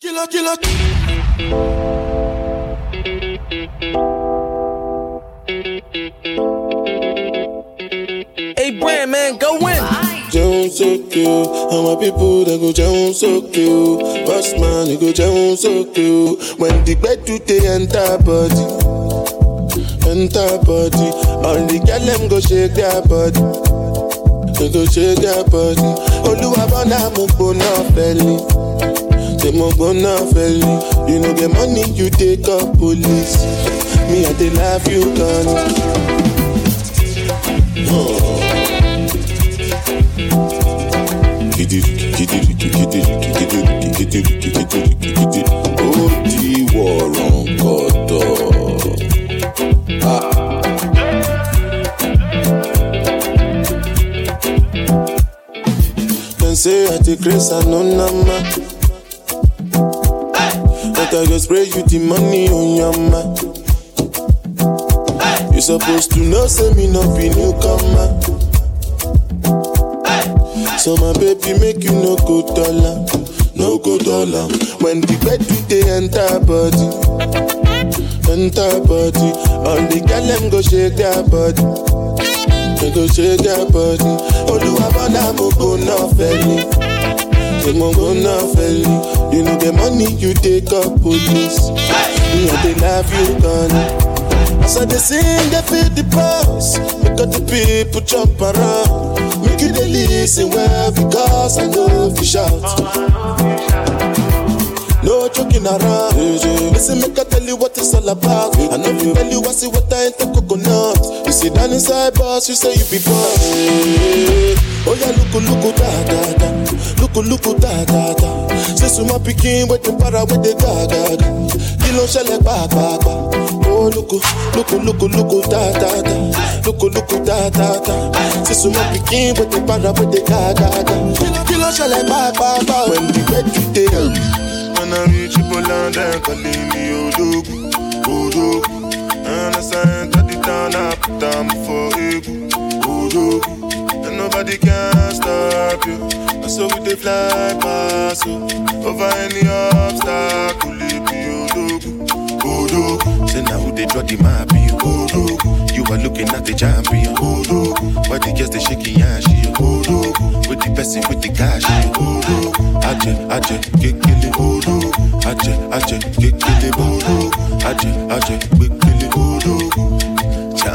Killer, killer. Hey, Bran, man, go win. Jones so cute, and my people they go Jones so cute. Boss man, you go Jones so cute. When the bed to the enter body, enter body, all the girl them go shake their body, they go shake their body. Oluwa bana mo gbona fẹli. Say mo gonna fail you. You know the money you take up police. Me at the life you can't. Oh. ó ti wọ̀rọ̀ gbọ́dọ̀. Ah. Dem say I take grace, I no number. I go spray you the money on your ma. You supposed to know say me no be newcomer. So my baby make you no go dollar, no go dollar. When the bed do they enter body, enter body. All the girl them go shake their body, they go shake their body. Olúwa bọ́dà mo gbóná fẹ́lẹ̀, ṣé mo gbóná fẹ́lẹ̀? You know the money you take up police, me I dey love you gone. As I dey sing, they feel the pulse. Make all the people jump around. Make you dey listen well because I know if you shout. No joking around. Listen, make I tell you what it's all about. I know if you tell you I see what I ain't the coconut. You sit down inside boss, you say you be boss. Oh yeah, look, look, da da da. Look, look, da da da. Say so my pikin with the para with the ga ga ga. Kilo ṣẹlẹ̀ pàápàá. Oh look, look, look, look, da da da. Look, look, da da da. Say so my pikin with the para with the ga ga ga. Kilo ṣẹlẹ̀ pàápàá. When the bed you dey. When I reach Poland, they calling me Odogu, Odogu. And I enter the town, I put them for Egu, Odogu. And nobody can stop you. And so we they fly past you. Over any obstacle, it be. Say now who they draw the map, you Odogu. You are looking at the champion, Odogu. Why the girls they shaking ass, you Odogu. With the person with the cash, you Odogu. Aje, aje, kekele, Odogu. Aje, aje, kekele, Odogu. Aje, aje, kekele, Odogu.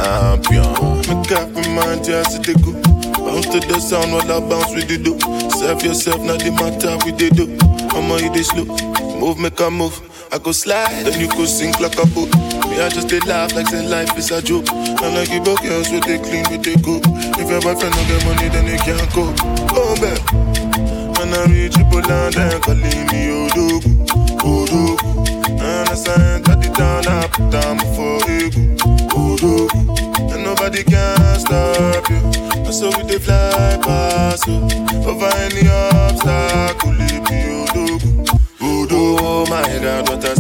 Champion. Make up my mind, just to go. Bounce to the sound while I bounce with the do. Serve yourself, not the matter with the do. I'ma eat this slow. Move, make a move. I go slide, then you go sink like a boat. Me, I just they laugh like say life is a joke. And I give up girls with they clean, with they go. If your boyfriend don't get money, then they can't go. Come oh, back. When I reach Poland, they calling me Odogu, Odogu. And I enter town, I put down for Egu, Odogu. And nobody can stop you. And so we they fly past you. Over any obstacle, it be Odogu. Oh my God, what a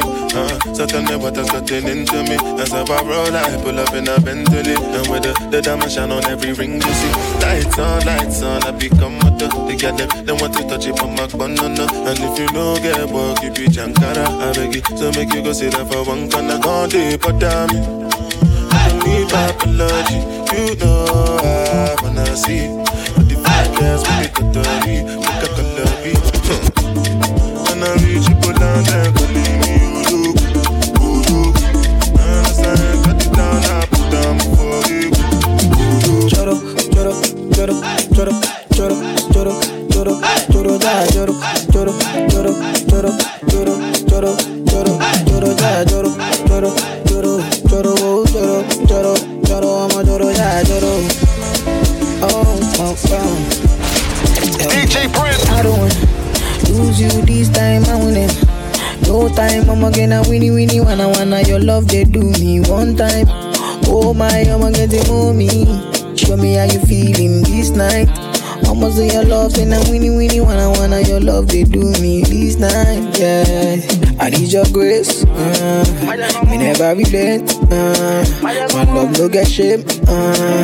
symphony. Uh, so tell me what has gotten into me. As I roll, I pull up in a Bentley. And with the, the diamond shine on every ring you see. Lights on, lights on, I become a the They get them, they want to touch it from my banana. And if you know get work, you be Jankara. I beg you, so make you go sit there for one corner. Gone deep, but damn it. Need apology. You know I wanna see. But the years, we need to dirty. Make a color When I reach they calling Never relent. Uh, my love no get shame. Uh,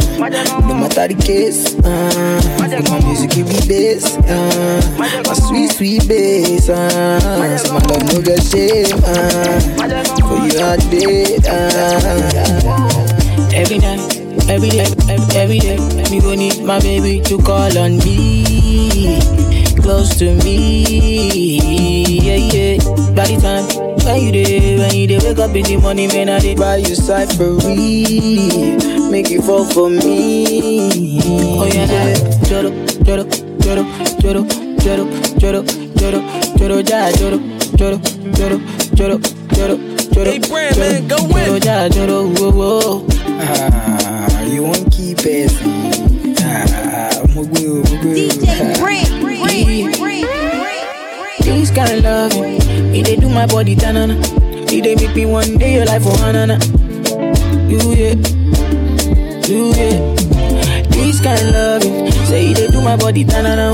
no matter the case. Uh, my music give me bass. Uh, my sweet sweet bass. Uh, so my love no get shame. Uh, for you I did. Uh, every night. Every day, every, every day, me go need my baby to call on me, close to me, yeah, yeah. By the time when you day, when you day, wake up in the morning, man, I did buy you cyphery, make you fall for me. Oh yeah, joro, joro, joro, joro, joro, joro, joro, joro, ja, joro, joro, joro, joro, joro, joro, Hey, Bran, man, go joro, win. ja, joro, whoa, whoa. Ah, you won't keep it. Ah, mugu, mugu. DJ Brent, Brent, Brent, Brent. This kind of love, it they do my body tanana. It they make me one day your life for hanana. You yeah, you yeah. This kind of love, say they do my body tanana.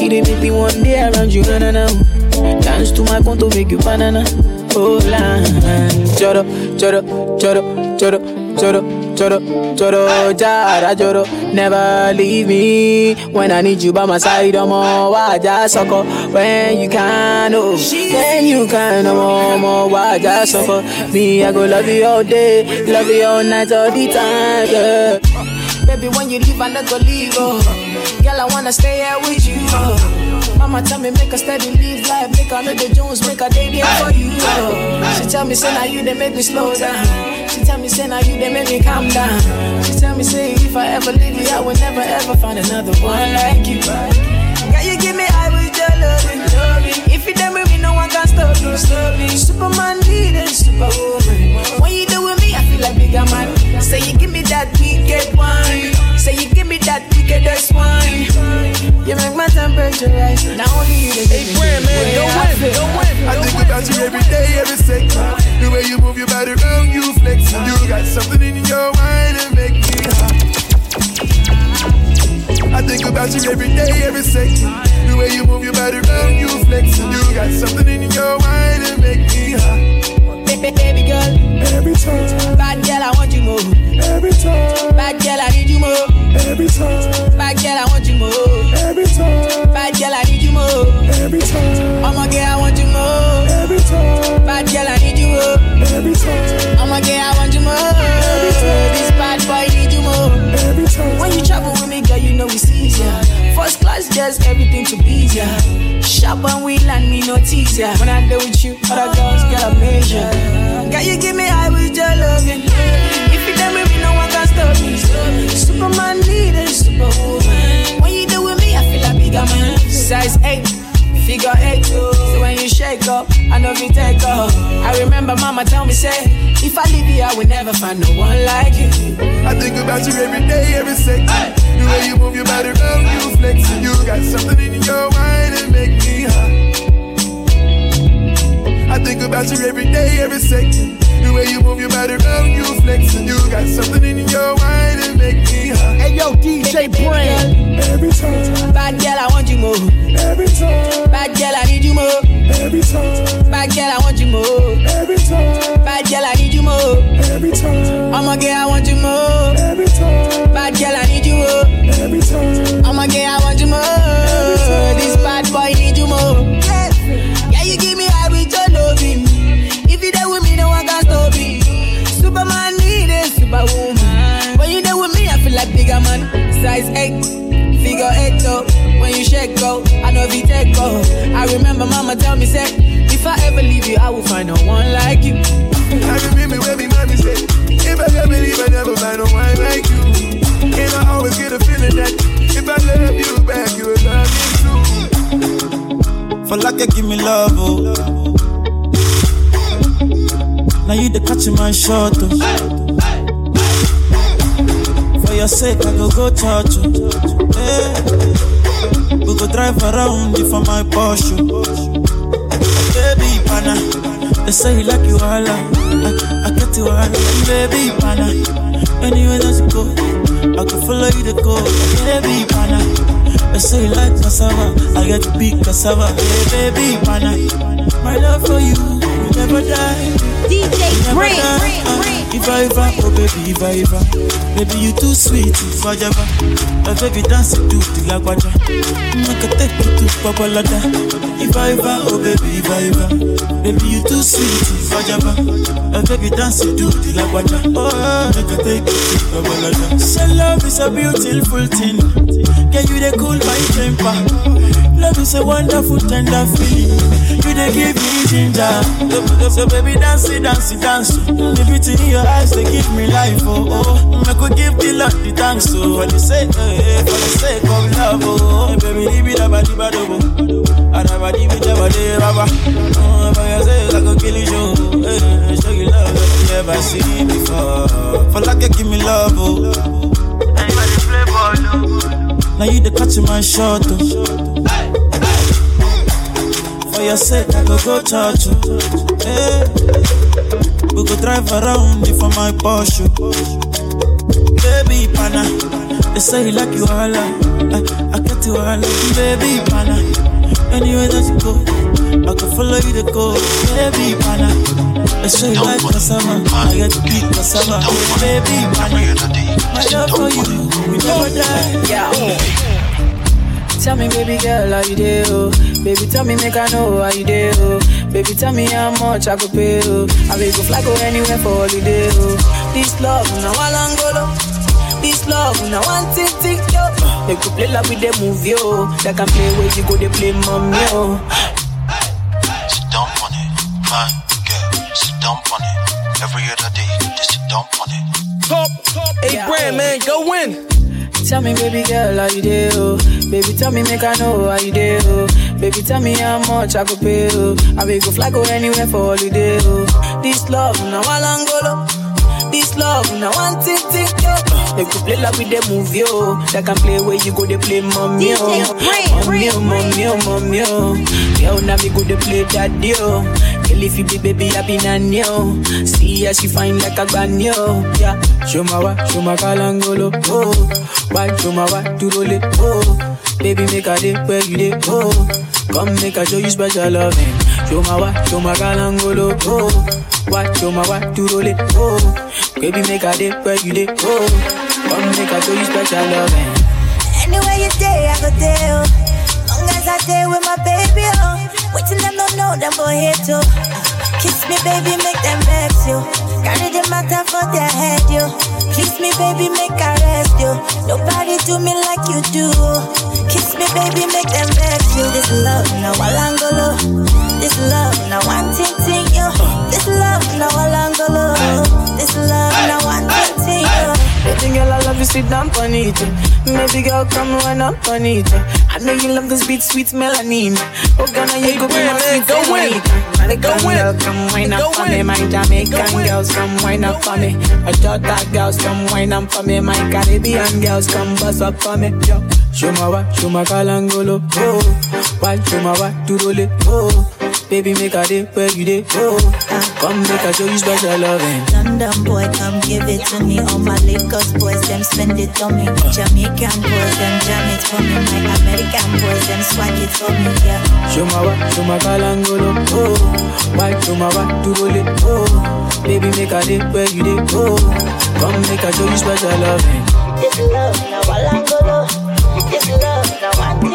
It they make me one day around you hanana. Dance to my conto make you banana. Oh la, choro, choro, choro, choro, choro, choro, choro, jara, choro. Never leave me when I need you by my side. I'm all just sucker when you can. Oh, when you can, I'm all more just suffer. Me, I go love you all day, love you all night, all the time. Yeah. Baby, when you leave, I not go leave. Oh. Girl, I wanna stay here with you. Oh. Mama tell me make a steady live life, make a know the Jones, make a day there for you. Oh. She tell me say now you they make me slow down. She tell me say now you they make me calm down. She tell me say if I ever leave you, I will never ever find another one like you. Girl, you give me high with your loving, loving. If you with me, no one you move your body around, you flexing. You got something in your mind that make me hot. I think about you every day, every second. The way you move your body around, you flexing. You got something in your mind that make me hot. Baby, girl. Every time, Bad girl, I want you more. every time, Bad girl, I need you more. every time, Bad girl, I want you more. every time, Bad girl, I need you more. every time, I'm a girl, I want you more. every time, Bad girl, I need you more. every time, I'm a girl, I want you more. This bad boy need you more. every time. When you travel with me, girl, you know it's easier. First class, just everything to be easier. Shop and we land me no ya When I deal with you, other girls get a measure. Girl, you give me high with your loving. If you done with me, no one can stop me. Superman needed superwoman. When you do with me, I feel like bigger man. Size eight. Figure eight, so when you shake up, I know you take off. I remember mama tell me, say, if I leave you, I will never find no one like you. I think about you every day, every second. The way you move your body around, you flexing. You got something in your mind that make me hot. I think about you every day, every second. The way you move your body around, you flexing. You got something in your mind that make me hot. Hey, yo, DJ Bran. Every time, Bad girl, I want you more. every time, Bad girl, I need you more. every time, Bad girl, I want you more. every time, Bad girl, I need you more. every time, I'm a girl, I want you more. every time, Bad girl, I need you more. Every time. I'm a girl, I want you more. This bad boy need you more. Yeah, you give me high with your loving. If you there with me, no one can stop me. Superman need a superwoman. When you there with me, I feel like bigger man. Size figure eight though. When you shake go, I know if you take go. I remember mama tell me say, if I ever leave you, I will find no one like you. I remember when me mommy said, if I ever leave, I never find no one like you. And I always get a feeling that if I love you back, you will love me too. For like you give me love, oh. Now you the catch my shot, oh. For your sake, I go go church, oh. Hey. We go drive around you for my Porsche. Oh. Baby, pana. They say you like you all, I, I get you all, baby, pana. Anywhere that you go, I could follow you to go. Baby, pana. I say you like cassava. I get to be cassava. Hey, baby, pana. My love for you will never die. DJ Green. Iva Iva, oh baby Iva Iva Baby you too sweet, Iva Java My baby dance to the lagwaja. Make a take you to Babalada Iva Iva, oh baby Iva Iva Baby you too sweet, Iva Java My baby dance to the lagwaja. Oh, make a take you to Babalada So love is a beautiful thing. Can you they cool my temper Love is a wonderful tender feeling You they give me ginger. So, baby dance it, dance it, dance. The beauty in your eyes they give me life oh oh. I could give the Lord the thanks oh. For the sake, eh, for the sake of love oh. Baby leave it about the bad oh. I never leave it about the baba Oh for your sake I could kill you eh, Show you love that you never seen before. For like you give me love oh. Anybody play ball Now you the catch my shot oh for your sake, I go go church. oh. Hey. We go drive around you for my Porsche. Oh. Baby pana, they say you like you all. I, eh, I get you all. Baby pana, anywhere that you go, I can follow you to go. Baby pana, they say you like cassava. I get to eat cassava. Baby pana, my love for you, we never die. Yeah. Tell me, baby girl, how you do? Oh? Baby, tell me, make I know how you do. Oh? Baby, tell me how much I could pay. Oh? I will go fly go anywhere for holiday. Oh? This love, now I long go This love, now one thing, thing, yo. They could play like with the movie, yo. They can play where you go, they play mommy, yo. Oh. Sit down on it, fine girl. Sit down on it. Every other day, just sit down on it. Top, top, eight Yeah. grand, oh. man. Go win. Tell me, baby girl, how you do? Oh? Baby, tell me, make I know how you do. Oh? Baby, tell me how much I could pay. Oh? I will go fly go anywhere for holiday. Oh? This love, now I long go This love, now one thing, thing, yo. They could play like with the movie, oh. They can play where you go, they play mommy, oh. Mommy, Green, oh, mommy, oh, mommy, oh. Yo, now me go, they play daddy, oh. Girl, if you be baby, I be nanny, oh. See how she fine like a granny, oh. Yeah. Show my wa, show my kalangolo, oh. Why, show my wa, to roll it, oh. Baby, make a day where you day, oh. Come make a show you special loving. Show my wa, show my kalangolo, oh. Why, show my wa, to roll it, oh. Baby, make a day where you day, oh. Come make a show you special loving. Anywhere you day, I go there. Long as I stay with my baby, oh. Waiting them don't know them go hate too. Kiss me, baby, make them vex you. Carry the matter for their head, you. Kiss me, baby, make I rest you. Nobody do me like you do. Kiss me, baby, make them vex you. This love, now Walangolo. This love, now one ting ting, yo. This love, now Walangolo. This love, now one ting Baby girl, I love you, sit down on it. Maybe girl, come run up on it. I know you love this beat, sweet melanin. Oh, Ghana, you Hey, go be man, my sweet go win. Win. girl, come wine up for me. My Jamaican girls, come wine up for me. My Jota girls, come wine up for me. My Caribbean girls, come bust up for me. Yo. Show my wa, show my kalangolo, oh. Why, show my wa, it, oh. Baby, make a day where you day, oh. Come make a show you special loving. London boy, come give it to me. All my Lagos boys, them spend it on me. Jamaican boys, them jam it for me. My American boys, them swag it for me. Yeah. Show my wa, show my kalangolo, oh. Why, show my wa, to roll it, oh. Baby, make a day where you day, oh. Come make a show you special loving. This love, now Walangolo. This love, now one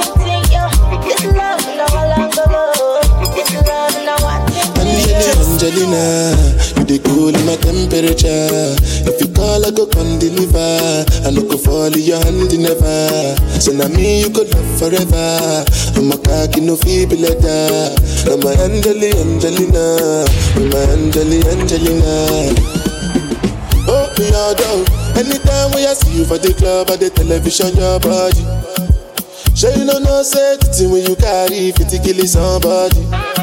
Angelina, you the cool in my temperature. If you call, I go come deliver. I no go fall in your hand never. So now me you could love forever. I'm a cocky no feeble letter. I'm a Angeli Angelina, I'm a Angeli Angelina. Oh, all down. Anytime when I see you for the club or the television, your body. Sure you know no say the thing when you carry 50 kill somebody.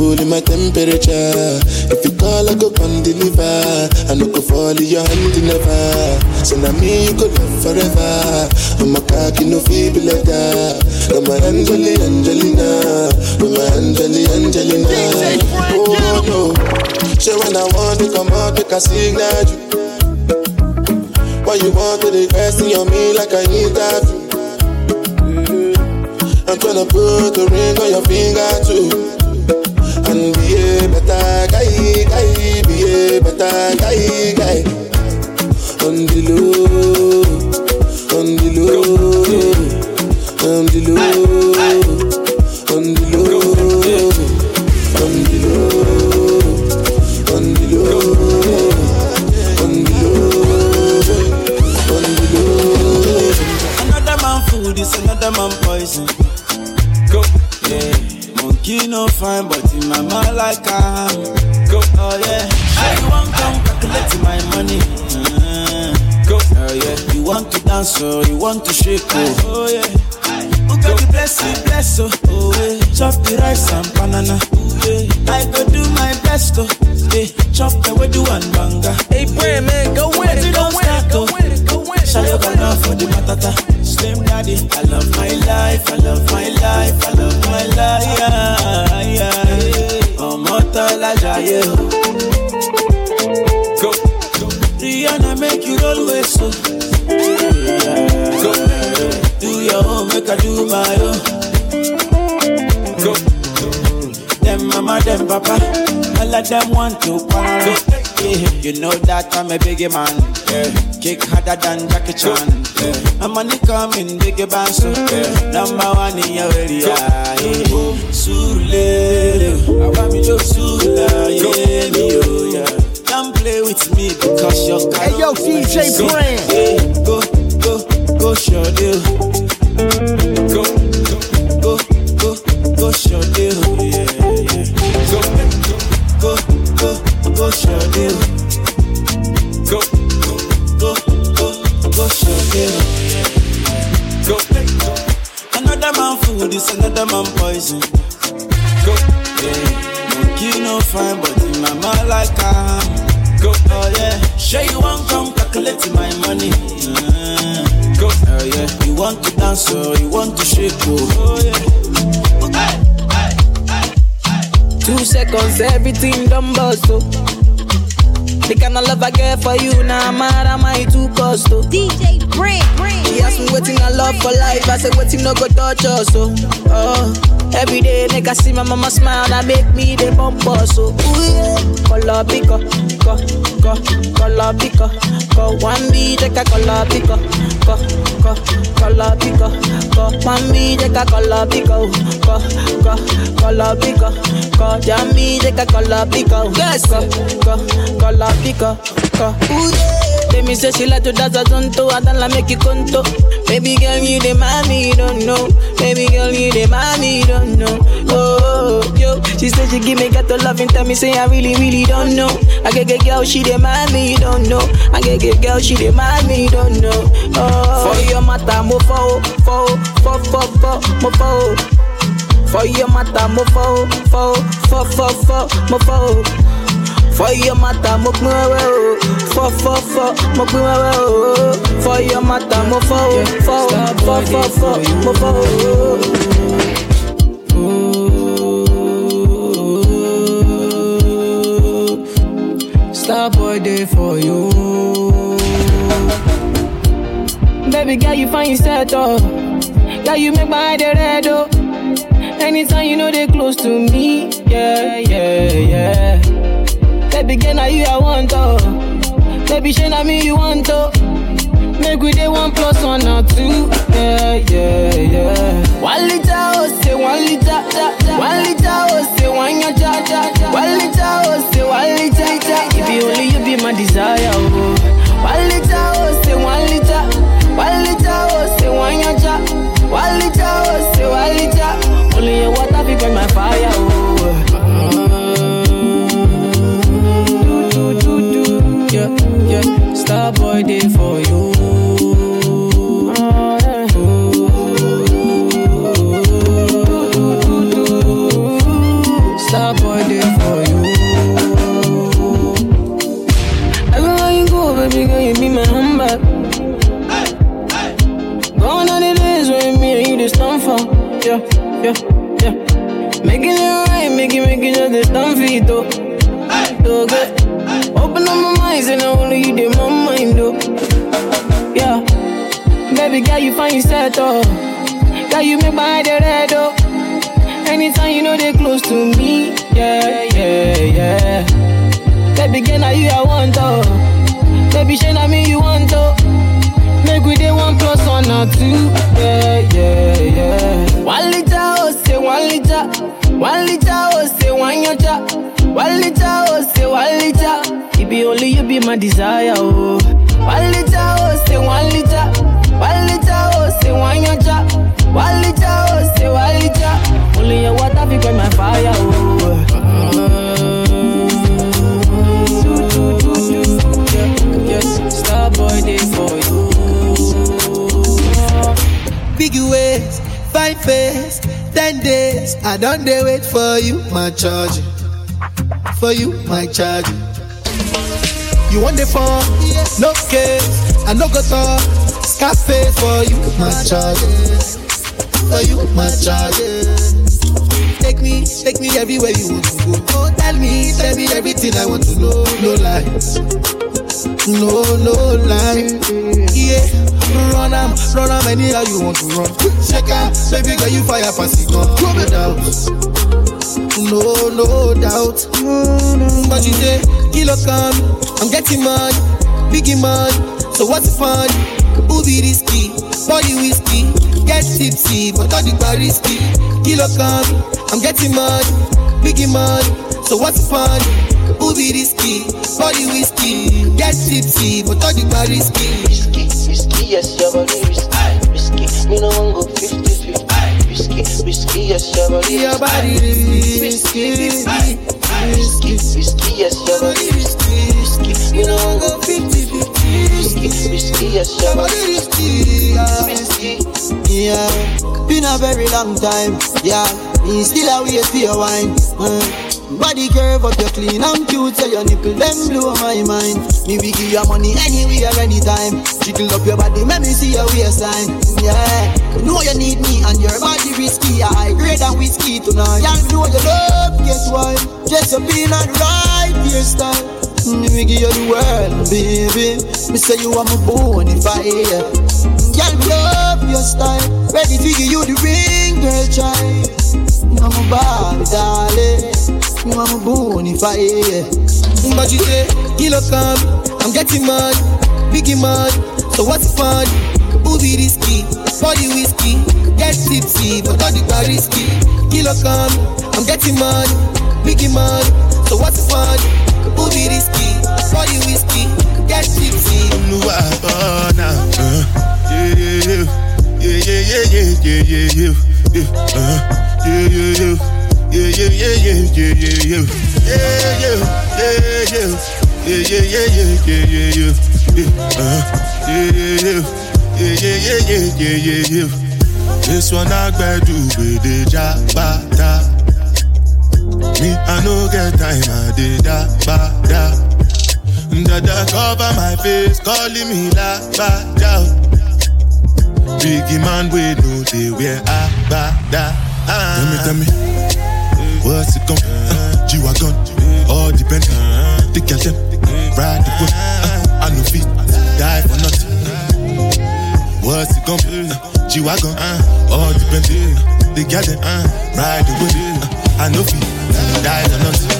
cool in my temperature. If you call, I go come deliver. I no go fall in your hand never. So now me you go love forever. I'm a cocky no feeble that. I'm a Angeli Angelina. I'm a Angeli Angelina. Oh, oh. no. So when I want to come out, make a signal. Why you want to the question on me like I need that? I'm tryna put a ring on your finger too. And be a better guy, guy, be a better guy, guy. On the low, on the low, on the low, on the low, on the low, on the low. Another man food is another man poison. Go. Monkey no fine, but in my mind like I am. Go. Oh yeah. You want come calculate my money. Uh, go. Oh yeah. You want to dance or you want to shake oh. Oh yeah. Who got the blessing, bless oh. Oh yeah. Chop the rice and banana. Ooh, yeah. I go do my best oh. Yeah. Chop the way do one banga. Hey, Bran man, go win it, go win it, go win it, go win it. Shayo Ghana for the matata. Slim daddy, I love my life, I love my life, I love my life. Yeah, tọ́lá o. Go. Rihanna make you roll with so. Go. Do your own, make I do my own. Go. Them mama, them papa, all of them want to party. Yeah, you know that I'm a biggie man. Yeah. Kick harder than Jackie Chan. Yeah. I'm money coming, biggie band, so yeah. number one in your area. Yeah. Sule, me Sula, yeah, me, oh yeah. Don't play with me because you're Hey, yo, DJ Bran. Yeah, go, go, go, show deal. Oh. Go, go, go, go, show deal. Oh, yeah, yeah. Go, go, go, go, show deal. Go, go, go, go, go, show deal. Oh, go, another man food is another man poison. Go, yeah. Monkey no fine, but in my mind like I am. Go, oh yeah. Sure you want come calculate my money. Uh, go, oh yeah. You want to dance or you want to shake, oh, oh yeah. Two seconds, everything done bust, oh. The kind of love I get for you, now nah, mad am I too cost, oh. DJ Brent, Brent. He asked me waiting I love for life, I said waiting no go touch us, oh. oh. Every day, nigga see my mama smile, that make me the bump us, so ooh yeah. Color pico, co. One B, take a color pico, co. One B, take a color pico, co. Jammy, take a yes, co, co. Ooh yeah. Let me say she like to dance a zonto, I don't make you conto. Baby girl, you the mommy, you don't know. Baby girl, you the mommy, you don't know. Oh, yo, she said she give me got to love and tell me say I really, really don't know. I get get girl, she the mommy, you don't know. I get get girl, she the mommy, you don't know. Oh, for your mata, mo fo, fo, fo, fo, fo, mo fo. For your mata, mo fo, fo, fo, fo, fo, mo fo. For your mata, mo pin wewe o. Fọ fọ fọ, mo pin wewe o. For your mata, mo fọ o. Fọ fọ fọ fọ, mo fọ o. Star boy day for you. Baby girl, you find yourself oh. Girl, you make my head red oh. Anytime you know they close to me, yeah, yeah, yeah. Baby girl, now you I want to. Baby, shey na me you want to. Make we day one plus one or two. Yeah, yeah, yeah. One liter, oh, say one liter. ja, ja. One liter, oh, say one ya, ja, ja, ja. One liter, oh, say one liter. If you only you be my desire, oh. One liter, oh, say one liter. One liter, oh, say one ya, ja. One liter, oh, say one liter. Only your water be burn my fire, oh. Star boy day for you. Star boy day for you. Everywhere you go, baby girl, you be my the days me for, yeah, yeah, yeah. Making it right, making, making just the stand for it, though. Hey, up mind, and only you did my mind, oh. Yeah. Baby girl, you find yourself, oh. Girl, you make my head red, oh. Anytime you know they close to me, yeah, yeah, yeah. Baby girl, now you I want, oh. Baby, shey na me you want, oh. Make we dey one plus one or two, yeah, yeah, yeah. One liter, oh, say one liter. One liter, oh, say one yacha. One liter, oh, say one liter. Be only you be my desire, oh. One liter, oh, say one liter. One liter, oh, say one yacha. One liter, oh, say one liter. Only your water quench my fire, oh. Star boy day for you. Big ways, fine face, ten days. I don't dey wait for you, my charge. For you, my charge. You want the phone? No case. I no go talk. Scarface for you, my charge. For you, my charge. Take me, take me everywhere you want to go. Oh, tell me, tell me everything I want to know. No lies. No, no lie. Yeah, run am, run am anyhow you want to run. Check out, baby girl, you fire pass gun. No doubt, no, no doubt. But you say, kilo come, I'm getting money, biggie money. So what's the fun? Be risky? Body whiskey, get tipsy, but all the bar risky. Kilo come, I'm getting money, biggie money. So what's the fun? Be risky? Body whiskey, get tipsy, but all the bar risky. Risky, risky, yes, your body risky. Risky, me no one go 50 50. Risky, risky, yes, your body Your body Risky, risky, risky, yes, your body risky. Risky, me no one go 50 50. Risky, risky, yes, your body risky. Risky. Yeah, been a very long time. Yeah, me still a wait for your wine. Uh, body curve up, you're clean and cute, so your nipple them blow my mind. Me we give you money anywhere, anytime. Jiggle up your body, let me see your waistline. Yeah, you know you need me and your body risky. I grade than whiskey tonight. Y'all know you love, guess why? Just your on the right hairstyle. Let me give you the world, baby. Me say you are my bonfire. Girl, me love your style. Ready to give you the ring, girl, child. You are my Barbie, darling. You are my bonfire. But you say, kilo come, I'm getting money, biggie money. So what's fun? Be risky? Body whiskey, get tipsy, but all the bar risky. Kilo come, I'm getting money, biggie money. So what's fun? Be risky? Body whiskey, get tipsy. Olúwa ọ̀nà. Yeah, yeah, yeah. Yeah, yeah, yeah, yeah, yeah, yeah, yeah. Yeah, uh, yeah, yeah, yeah. Yeah, yeah, yeah, yeah, yeah, yeah, yeah. Yeah, yeah, yeah, yeah. Yeah, yeah, yeah, yeah, yeah, yeah, yeah. Yeah, uh, yeah, yeah, yeah. Yeah, yeah, yeah. This one I with the jabata. Me, I no get time, I did that, ba, da. Dada cover my face, calling me la, ba, da. Biggie man, we know they wear a, ba, da. Tell me, tell me, what's it come? Uh, G-Wagon, all the Bentley, the Kelton, ride the whip. Uh, I no fit, die for nothing. What's it come? Uh, G-Wagon, uh, all the Bentley, the Kelton, uh, ride the whip. Uh, I no fit, die for nothing.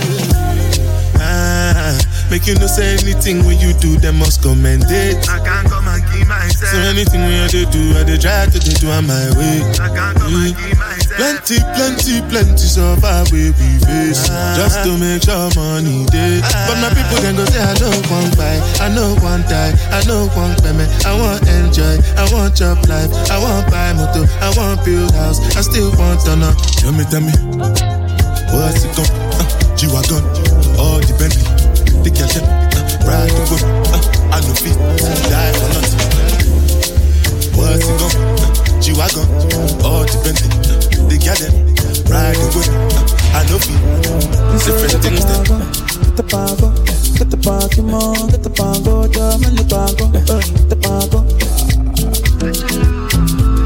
Ah, make you no say anything when you do, them must commend it. I can't come and keep myself. So anything when you do, I dey try to do, do on my way. I can't come and keep myself. Plenty, plenty, plenty suffer we we face just to make sure money day. But my people can go say I don't want buy, I know one die, I know one payment. I want enjoy, I want job life, I want buy motor, I want build house, I still want to know. Tell me, tell me, what's it come? Uh, G-Wagon, all the Bentley, the Kelton, uh, ride the whip, uh, I know fit, die for nothing. What's it come? Uh, G-Wagon, all the Bentley, uh, the Kelton, ride the whip, uh, I know fit, different things. The get the the dame el pago, eh, the pago.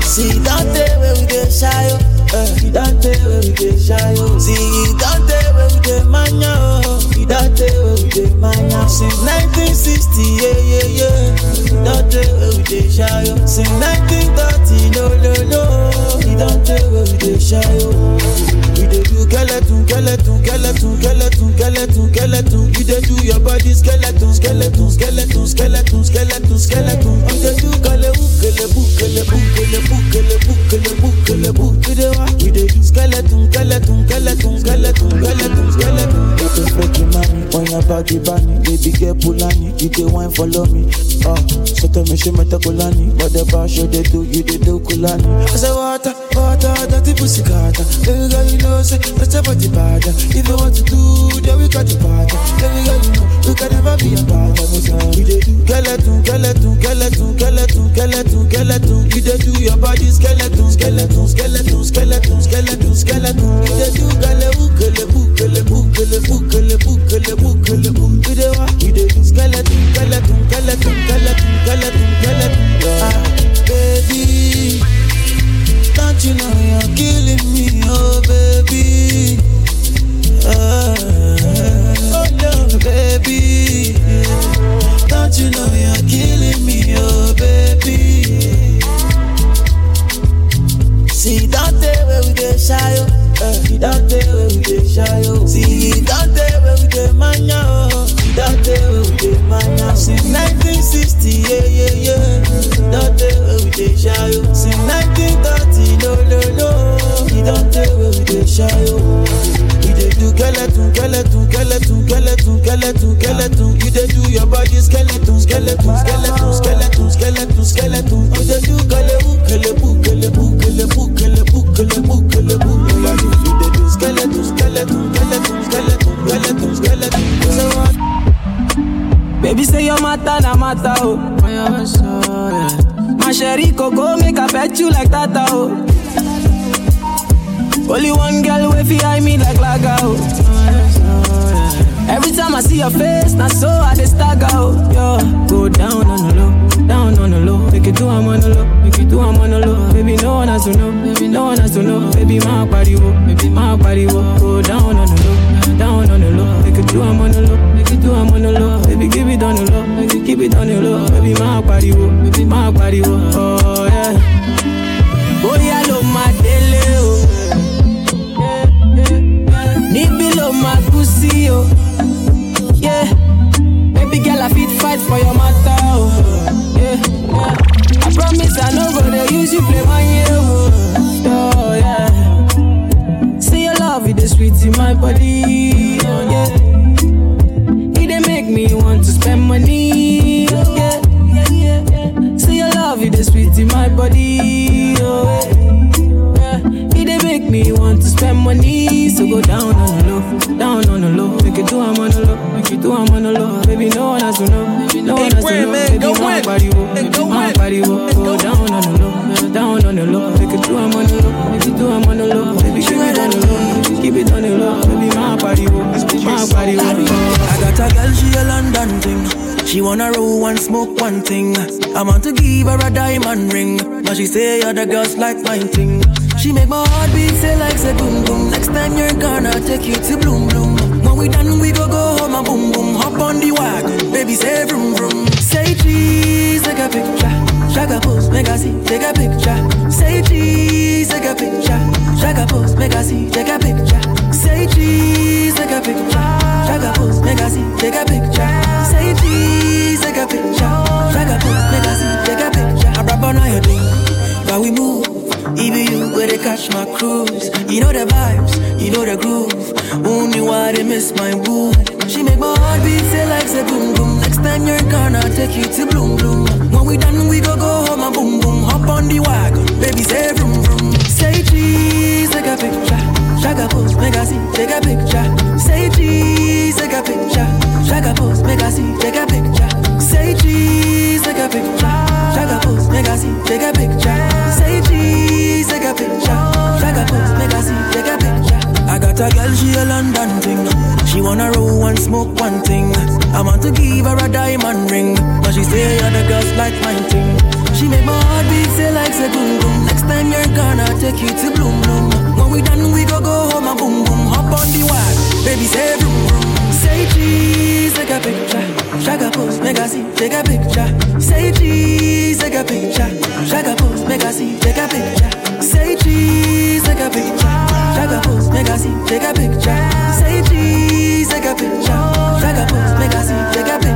See that day where we get shy, Eh, it don't we dey oh. See, it don't dey mania, oh. Don't tell where we dey mania. Since 1960, yeah, yeah, yeah. Don't tell where we dey shy, oh. Since 1930, no, no, no. Don't tell where we dey shy, oh. We dey do skeleton, skeleton, skeleton, skeleton, skeleton, skeleton. You dey do your body skeleton, skeleton, skeleton, skeleton, skeleton, skeleton. You dey do bukele bukele bukele bukele bukele bukele. You dey? We dey do skeleton, skeleton, skeleton, skeleton, skeleton, You dey freaky mommy on your body bunny, baby girl pulani. You dey wine follow me, oh. So tell me she meta kulani, whatever show they do, you dey do kulani. I say water, water, dirty pussy carter. Baby girl, you know say that's a body bad. If you want to do, then we got the part. Baby girl, you know you can never be a us. We dey do skeleton, skeleton, skeleton, skeleton, skeleton, skeleton. You dey do your body skeleton, skeleton, skeleton, skeleton, skeleton, skeleton. You dey do skeleton, skeleton, skeleton, skeleton, skeleton. You dey do your body skeleton, skeleton, skeleton, skeleton, skeleton, skeleton. You dey do kelebu, kelebu, kelebu, kelebu, kelebu, kelebu, kelebu. You dey do skeleton, skeleton, skeleton, skeleton, skeleton, skeleton. Baby say your matter na matter oh. My sherry coco make I bet you like that oh. Only one girl way fi eye me like laga oh. Every time I see your face, na so I dey stagger oh. Yo, go down on the low, down on the low. Make it do I'm on the low, make it do I'm on the low. Baby no one has to know, baby no one has to know. Baby my body wo, baby my body wo. Go down on the low, down on the low. Make it do I'm on the low, make it do I'm on the low. Baby give it on the low, make it keep it on the low. Baby my body wo, baby my body wo. Oh yeah. Bóyá ló máa délé o. Níbí ló máa kú sí o. I fit fight for your matter, oh. Yeah, yeah. I promise I no go dey use you play one year, oh. Oh, yeah. See your love, is sweet in my body, oh, yeah. It make me want to spend money, oh, yeah. See your love, is sweet in my body, oh, yeah. It dey make me want to spend money, so go down on the low, down on the low. Make it do I'm on the low, make it do I'm on the low. Baby, no one has to know, no one has to know. Baby, my body oh, wo, baby, my body oh, wo. Go oh, down on the low, down on the low. Make it do I'm on the low, make it do I'm on the low. Baby, keep it on the low, keep it on the low. Baby, my body wo, my body wo. I got a girl, she a London thing. She wanna roll one, smoke one thing. I want to give her a diamond ring, but she say other girls like mine thing. She make my heart beat say like say boom boom. Next time you're gonna take you to bloom bloom. When we done, we go go home and boom boom. Hop on the wagon, baby say vroom vroom. Say cheese, take a picture. Shaka pose, make I see, take a picture. Say cheese, take a picture. Shaka pose, make I see, take a picture. Say cheese, take a picture. Shaka pose, make I see, take a picture. Say cheese, take a picture. Shaka pose, make I see, take a picture. I rap on your thing, but we move. Even you where they catch my cruise. You know the vibes, you know the groove. Only why they miss my woo. She make my heart beat say like say boom boom. Next time you're gonna take you to bloom bloom. When we done, we go go home and boom boom. Hop on the wagon, baby say vroom vroom. Say cheese, take a picture. Shaka pose, make I take a picture. Say cheese, take a picture. Shaka pose, make I take a picture. Say cheese, take a picture. Shaka pose, make I take a picture. Take a picture. Shaka pose, make I see, take a picture. I got a girl, she a London thing. She wanna roll one, smoke one thing. I want to give her a diamond ring, but she say other girls like mine thing. She make my heart beat say like say boom boom. Next time you're gonna take you to bloom bloom. When we done, we go go home and boom boom. Hop on the wall, baby say vroom. Say cheese, take a picture. Shaka pose, make a see, take a picture. Say cheese, take a picture. Shaka pose, make a see, take a picture. Say cheese, take a picture. Shaka pose, make a see, take a picture. Say cheese, take a picture. Shaka pose, make a see, take a picture.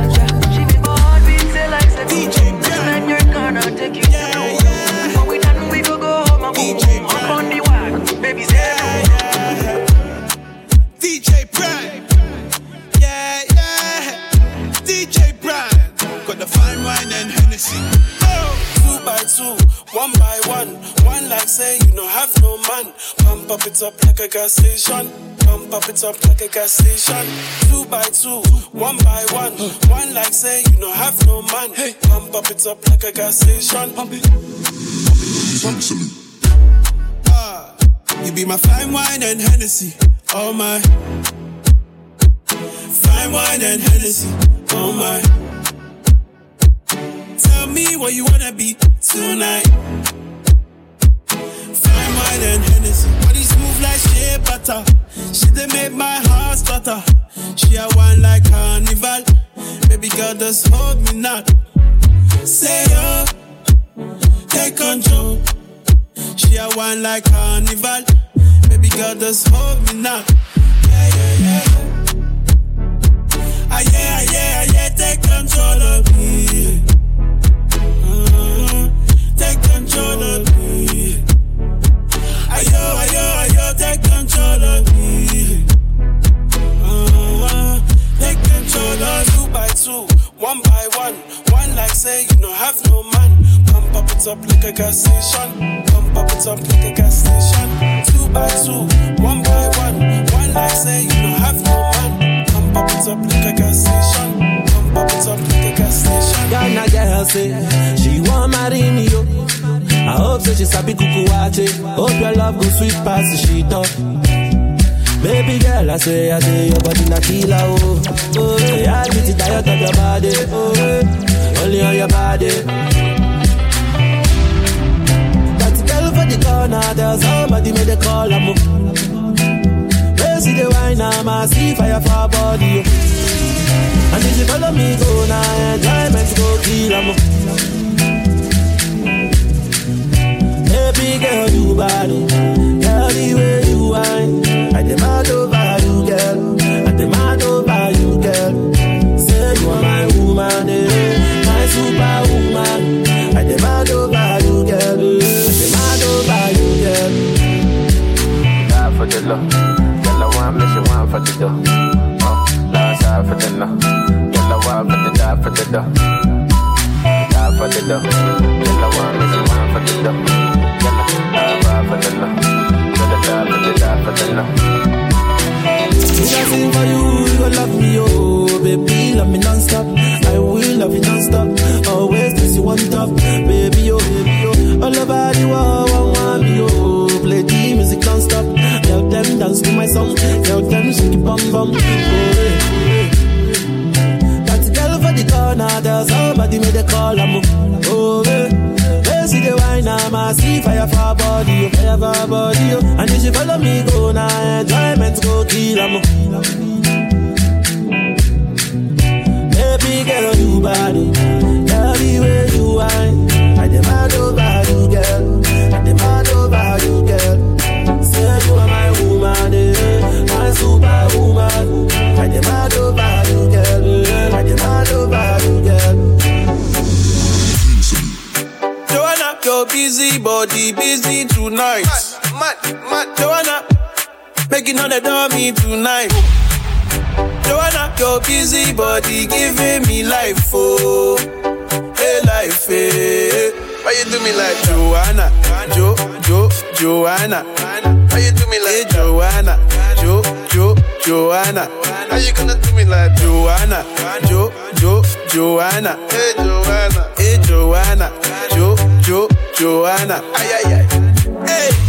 Pump it up like a gas station. Pump up it up like a gas station. Two by two, one by one. One like say you no have no man. Hey, pump up it up like a gas station. Pump it. Ah, you be my fine wine and Hennessy. Oh my. Fine wine and Hennessy. Oh my. Tell me what you wanna be tonight. Fine wine and Smooth like shea butter. She they make my heart stutter. She a wine like carnival. Baby girl, just hold me now. Say yo, take control. She a wine like carnival. Baby girl, just hold me now. Yeah, yeah, yeah. Ah, yeah, ah, yeah, ah, yeah, take control of me. Uh, take control of me. Ayo, ayo, control me. Uh, take control two by two, one by one. One like say you have no man. Pump up it up like a gas station. Pump up it up like a gas station. Two by two, one by one. One like say you have no man. Pump up it up like a gas station. Pump up it up like a gas station. Girl say she want marry me yo. I hope so she sabi kuku wache. Hope your love go sweet past the sheet up. Baby girl, I say, I say your body na killer oh. Oh, yeah, I beat it diet of your body. Oh, eh, only on your body. That girl for the corner, there's somebody made a call. I'm Where see the wine, I'm a see fire for body. oh. And if you follow me, go now, enjoyment go kill 'em. Baby girl, you bad, oh. girl, the way you whine. I demand over you, girl. I demand over you, girl. Say you are my woman, eh. my superwoman. I demand over you, girl. I demand over you, girl. Die for the love. Girl, I want me, she want for the dough. Uh, last half for the love. Girl, I want for the die for the dough. Die for the dough. Girl, I want me, she want for the dough. I sing for you, you love me, oh Baby, love me non-stop. I will love you non-stop. Always place you on Baby, oh, baby, oh. All over the world, want me, oh. Play the music non-stop. Them dance to my song. Tell them shake it bum bum. That girl for the corner. There's somebody made a call, I'm oh, They see the wine, I'm a see fire for body, fire for body. And if she follow me, go now, enjoyment go kill 'em. Tonight. Joanna, your busy body giving me life, oh, hey life, hey. Why you do me like Joanna, Jo, Jo, Joanna? Why you do me like eh, hey, Joanna, Jo, Jo, Joanna? How you gonna do me like Joanna, Jo, Jo, Joanna? Hey Joanna, hey Joanna, Jo, Jo, Joanna? Ay ay ay. Hey,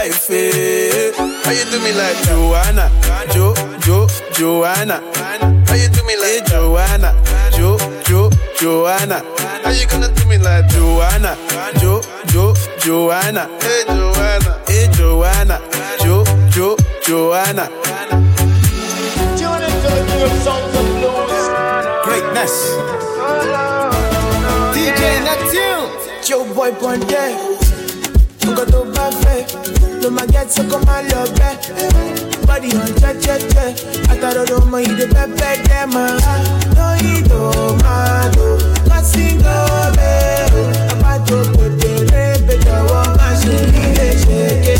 life, hey. How you do me like Joanna, Jo, Jo, Joanna? How you do me like hey, Joanna, Jo, Jo, Joanna? How you gonna do me like Joanna, Jo, Jo, Joanna? Hey Joanna, hey Joanna, Jo, Jo, Joanna. Tune into the king of sounds and blues. Greatness. DJ Neptune. Joe boy Ponte. Nunca tó bá fẹ́, ló máa get so kó máa lọ bẹ́. Body on jẹ́jẹ́jẹ́, àtàròdò ọmọ ìdè pẹ́pẹ́ dẹ́ máa. Lóyìn tó máa lò, lọ́sìngò bẹ́ẹ̀ o. Àbájọ pèpèrè bẹ̀jọ̀wọ́ máa ṣe nílé ṣe ké. I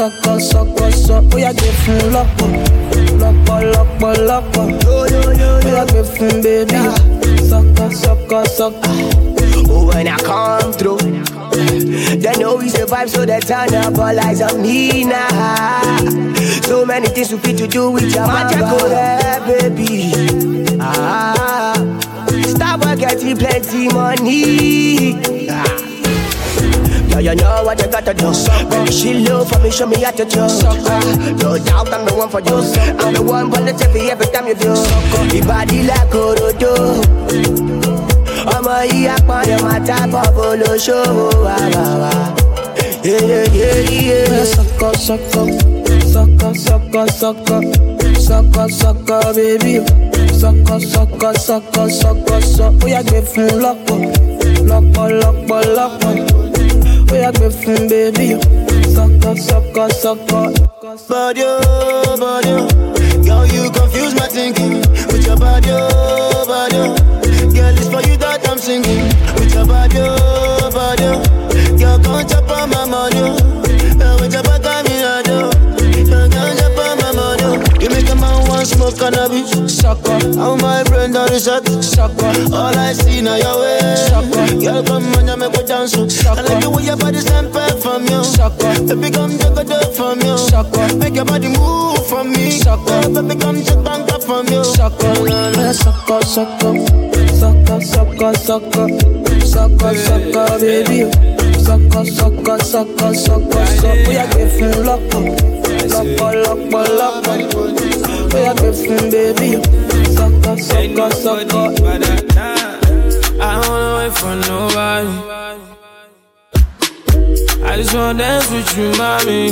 sucker, sucker, sucker, sucker. Oh yeah, give him lock lọ́pọ̀ lọ́pọ̀ lọ́pọ̀ bóyá gbé fún bébí sọ́kọ́ sọ́kọ́ sọ́kọ́. Oh, when I come through, they know we survive, so they turn up all eyes on me now. So many things we fit to do with your magic, baby. Ah, stop getting plenty money. Ah. Yeah, you know what you gotta do. Baby, she low for me, show me how to do. No doubt I'm the one for you. I'm the one for the TV every time you do. Your body like Orodo. ọmọ yìí apọ̀nà máa tábọ̀ bolóṣòwò wà wà wà. sọ́kọ́ sọ́kọ́ sọ́kọ́ sọ́kọ́ sọ́kọ́ sọ́kọ́ sọ́kọ́ bébí sọ́kọ́ sọ́kọ́ sọ́kọ́ sọ́kọ́ sọ́ bóyá gbé fún lọ́pọ̀ lọ́pọ̀ lọ́pọ̀ lọ́pọ̀ bóyá gbé fún bébí sọ́kọ́ sọ́kọ́ sọ́kọ́. Body, oh, body. Girl, you confuse my thinking with your body, oh, body. Girl, it's for you that I'm singing with your body, oh, body. Smoke cannabis, sucker. How my brain done is shut, sucker. All I see now your way, sucker. Girl, come on, you make me dance, oh. I like the way your body stand back from you, sucker. Baby, come take a dip from you, sucker. Make your body move from me, sucker. Baby, come take up from you, sucker. Sucker, sucker, sucker, sucker, sucker, sucker, sucker, baby. Sucker, sucker, sucker, sucker, sucker. Bóyá gbé fún lọ́pọ̀, lọ́pọ̀, lọ́pọ̀, lọ́pọ̀. Bóyá gbé fún bébí. Sucker, sucker, sucker. I don't wanna wait for nobody. I just wanna dance with you, mommy.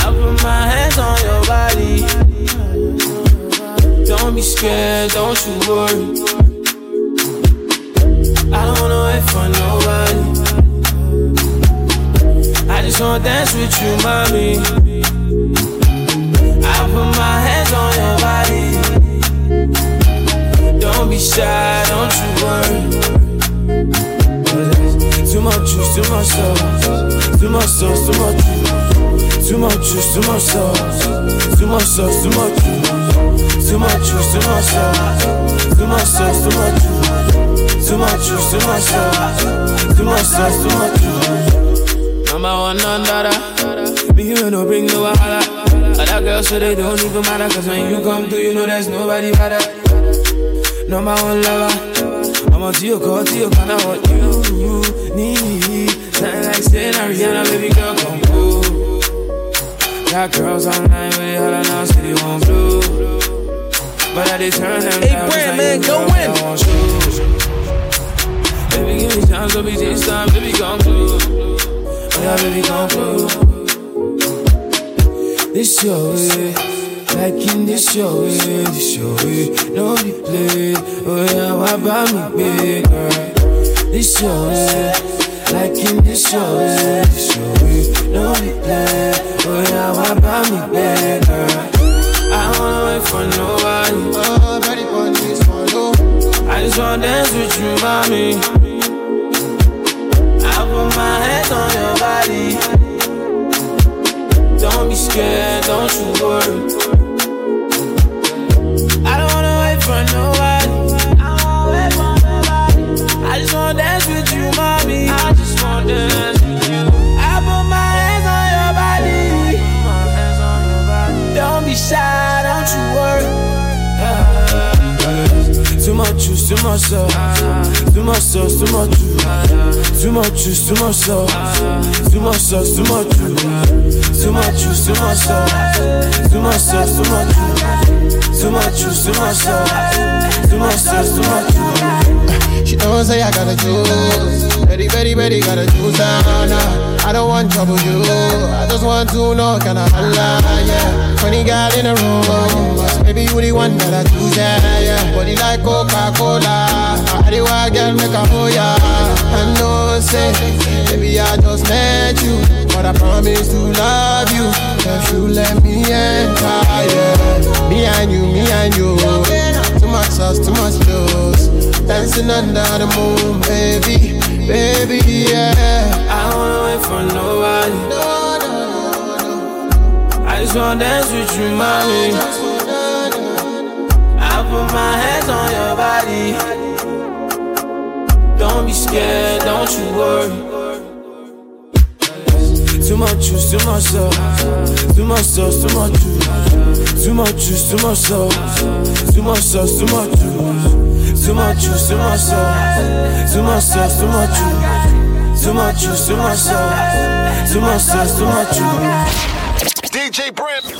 I put my hands on your body. Don't be scared, don't you worry. I don't wanna wait for nobody. I just wanna dance with you, mommy. I put my hands on your body. Don't be shy, don't you worry. Too much juice, too much sauce, too much sauce, too much juice, too much juice, too much sauce, too much sauce, too much juice, too much juice, sauce, too much sauce, too much juice, too much juice, sauce, too much sauce, too much juice. Number one under me you no bring no wahala. Other girls so they don't even matter, cause when you come through, you know there's nobody better. Number one lover, I'm on to your call, to your kind of what you need. Nothing like saying Ariana, baby girl, come through. Got girls online with it, all I city won't blue. But I did turn them Hey, down, Brand, man, go win. I want shoes. Baby, give me time, so be this time, baby, come through. Oh yeah, baby, come through. This your way, like in this your way, this your way. No be play, oh yeah, why buy me big girl? This your way, like in this your way, this your way. No be play, oh yeah, why buy me big girl? I don't wanna wait for nobody. Oh, ready for you. I just wanna dance with you, mommy. I put my hands on your body. Don't be scared, don't you worry. I don't wanna wait for nobody. I don't wanna wait for nobody. I just wanna dance with you, mommy. I just wanna dance juice, too much sauce, too much sauce, too much juice, too much juice, too much sauce, too much sauce, too much juice, too much juice, too much sauce, too much sauce, too much juice, too much juice, too much sauce, too much sauce, too much juice. She don't say I gotta choose. Very, very, very gotta choose now. Nah. I don't want trouble you. I just want to know can I holla, yeah. Funny girl in the room, maybe you the one that I choose, yeah, yeah. Body like Coca-Cola. I do I girl make a oh yeah. I know say, maybe I just met you, but I promise to love you. If you let me enter, yeah. Me and you, me and you. Too much sauce, too much juice. Dancing under the moon, baby, baby, yeah. For nobody. I just wanna dance with you, mommy. I put my hands on your body. Don't be scared, don't you worry. Too much juice, too much sauce, too much sauce, too much juice, too much juice, too much sauce, too much sauce, too much juice, too much juice, too much sauce, too much sauce, too much juice, too much juice, too much sauce, too much sauce, too much juice. DJ Bran.